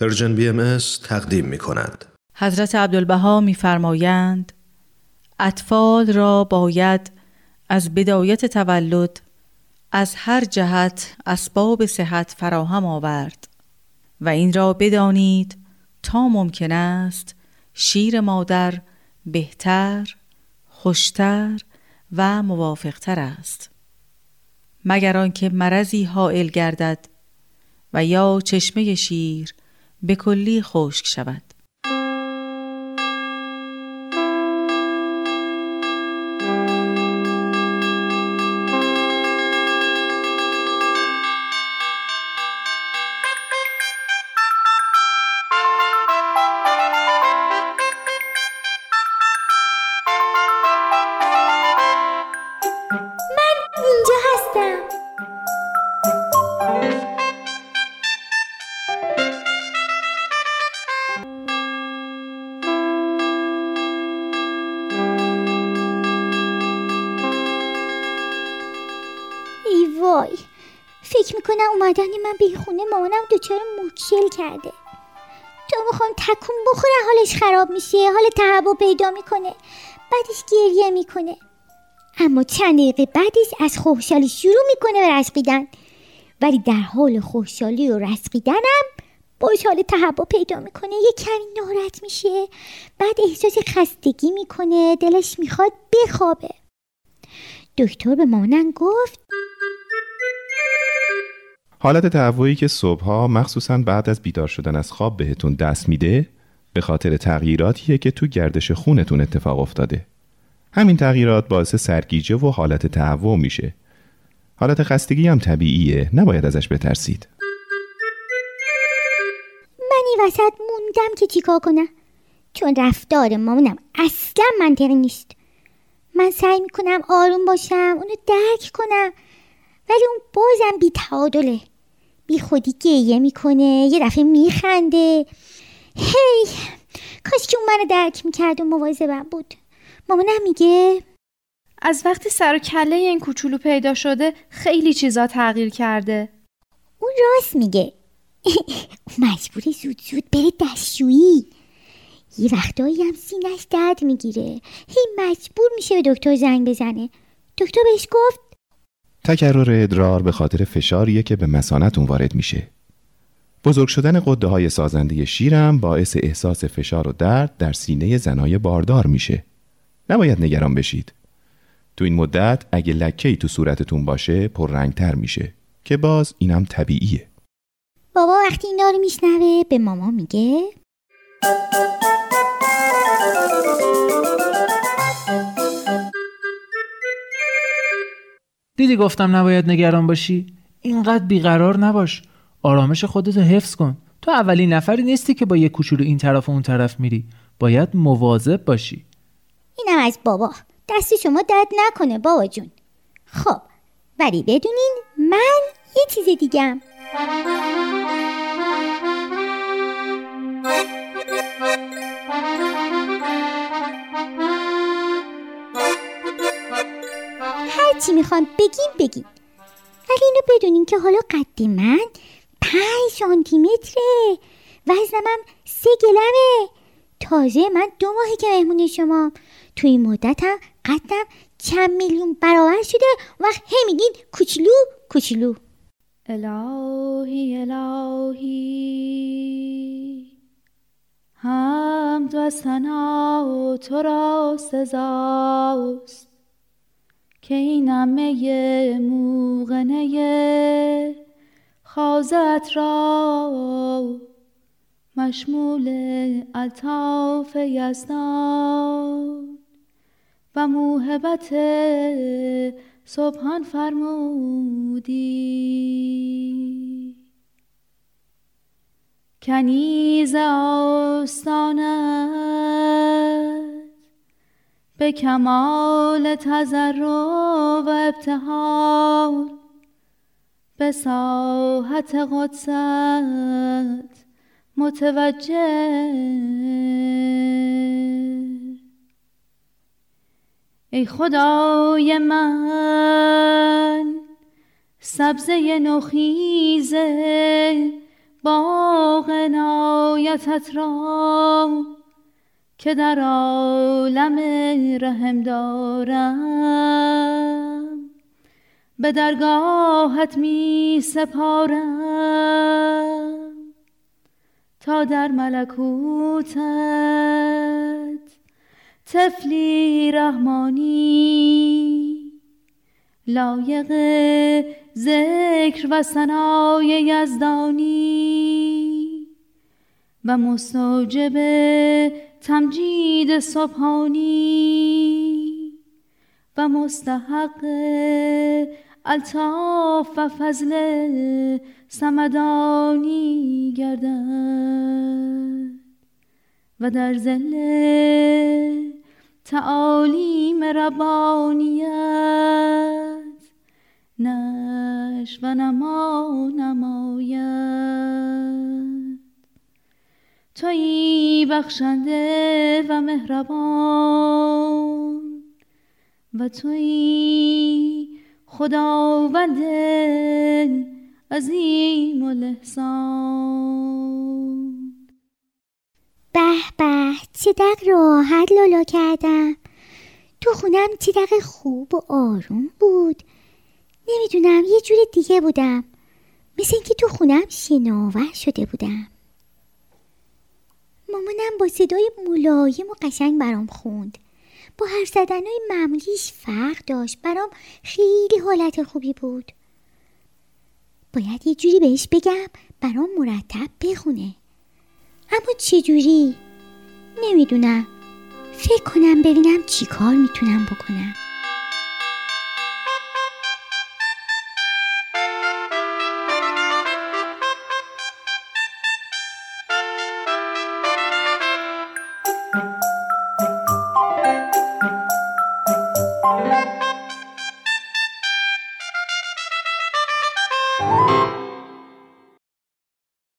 Persian BM تقدیم می کند. حضرت عبدالبها میفرمایند اطفال را باید از بدایت تولد از هر جهت اسباب صحت فراهم آورد و این را بدانید تا ممکن است شیر مادر بهتر، خوشتر و موافقتر است مگر آنکه مرضی حائل گردد و یا چشمه شیر به کلی خشک شود. وای فکر می‌کنم اومدن من به خونه مامانم دوچار مشکل کرده. تو می‌خوام تکون بخوره حالش خراب میشه حال تهوع پیدا می‌کنه بعدش گریه می‌کنه. اما چند دقیقه بعدش از خوشحالی شروع می‌کنه به رسقیدن ولی در حال خوشحالی و رسقیدنم باش حال تهوع پیدا می‌کنه یه کمی ناراحت میشه. بعد احساس خستگی می‌کنه دلش می‌خواد بخوابه. دکتر به مامانم گفت حالت تهوعی که صبحها مخصوصا بعد از بیدار شدن از خواب بهتون دست میده به خاطر تغییراتیه که تو گردش خونتون اتفاق افتاده. همین تغییرات باعث سرگیجه و حالت تهوع میشه. حالت خستگی هم طبیعیه نباید ازش بترسید. من این وسط موندم که چیکار کنم. چون رفتار مامانم اصلا منطقی نیست. من سعی می‌کنم آروم باشم اونو درک کنم ولی اون بازم بی تعادله بی خودی گریه می‌کنه یه دفعه میخنده. هی کاش که اون منو درک می‌کرد و مواظبم بود. مامانم میگه از وقتی سر و کله این کوچولو پیدا شده خیلی چیزا تغییر کرده. اون راست میگه. مجبور زود زود بره دستشویی. یه وقتایی هم سینش درد می‌گیره. هی مجبور میشه به دکتر زنگ بزنه. دکتر بهش گفت تکرر ادرار به خاطر فشاریه که به مسانتون وارد میشه. بزرگ شدن قده های سازنده شیرم باعث احساس فشار و درد در سینه زنای باردار میشه. نباید نگران بشید. تو این مدت اگه لکه تو صورتتون باشه پررنگتر میشه که باز اینم طبیعیه. بابا وقتی اینا رو میشنوه به ماما میگه دیدی گفتم نباید نگران باشی؟ اینقدر بیقرار نباش. آرامش خودتو حفظ کن. تو اولین نفری نیستی که با یه کوچولو این طرف و اون طرف میری. باید مواظب باشی. اینم از بابا. دست شما درد نکنه بابا جون. خب ولی بدونین من یه چیز دیگم چی می‌خوان بگیم بگیم ولی اینو بدونین که حالا قد من پنج سانتیمتره وزنمم سه گلمه تازه من دو ماهی که مهمون شما تو این مدتم قدم چند میلیون برابر شده و هی میگین کوچلو کوچلو الهی الهی حمد و سنا تو را سزاست که این امه موغنه خازت را مشمول الطاف یزدان و موهبت صبحان فرمودی. کنیز آستانت به کمال تذر و ابتحال به ساحت قدست متوجه. ای خدای من سبزه نخیزه باغ عنایتت را که در عالم رحم دارم. به درگاهت می سپارم تا در ملکوتت تفلی رحمانی لایق ذکر و سنای یزدانی و مستوجب تمجید صبحانی و مستحق الطاف و فضل سمدانی گردد و در زل تعالیم ربانیت نش و نما نماید. تویی بخشنده و مهربان و تویی خداوند عظیم الاحسان. به به چه دق راحت لالا کردم. تو خونم چه دق خوب و آروم بود. نمی‌دونم یه جور دیگه بودم. مثل اینکه تو خونم شناور شده بودم. مامانم با صدای ملایم و قشنگ برام خوند. با هر زدنهای معمولیش فرق داشت. برام خیلی حالت خوبی بود. باید یه جوری بهش بگم برام مرتب بخونه. اما چجوری؟ نمی‌دونم. فکر کنم ببینم چی کار می‌تونم بکنم. Thank you.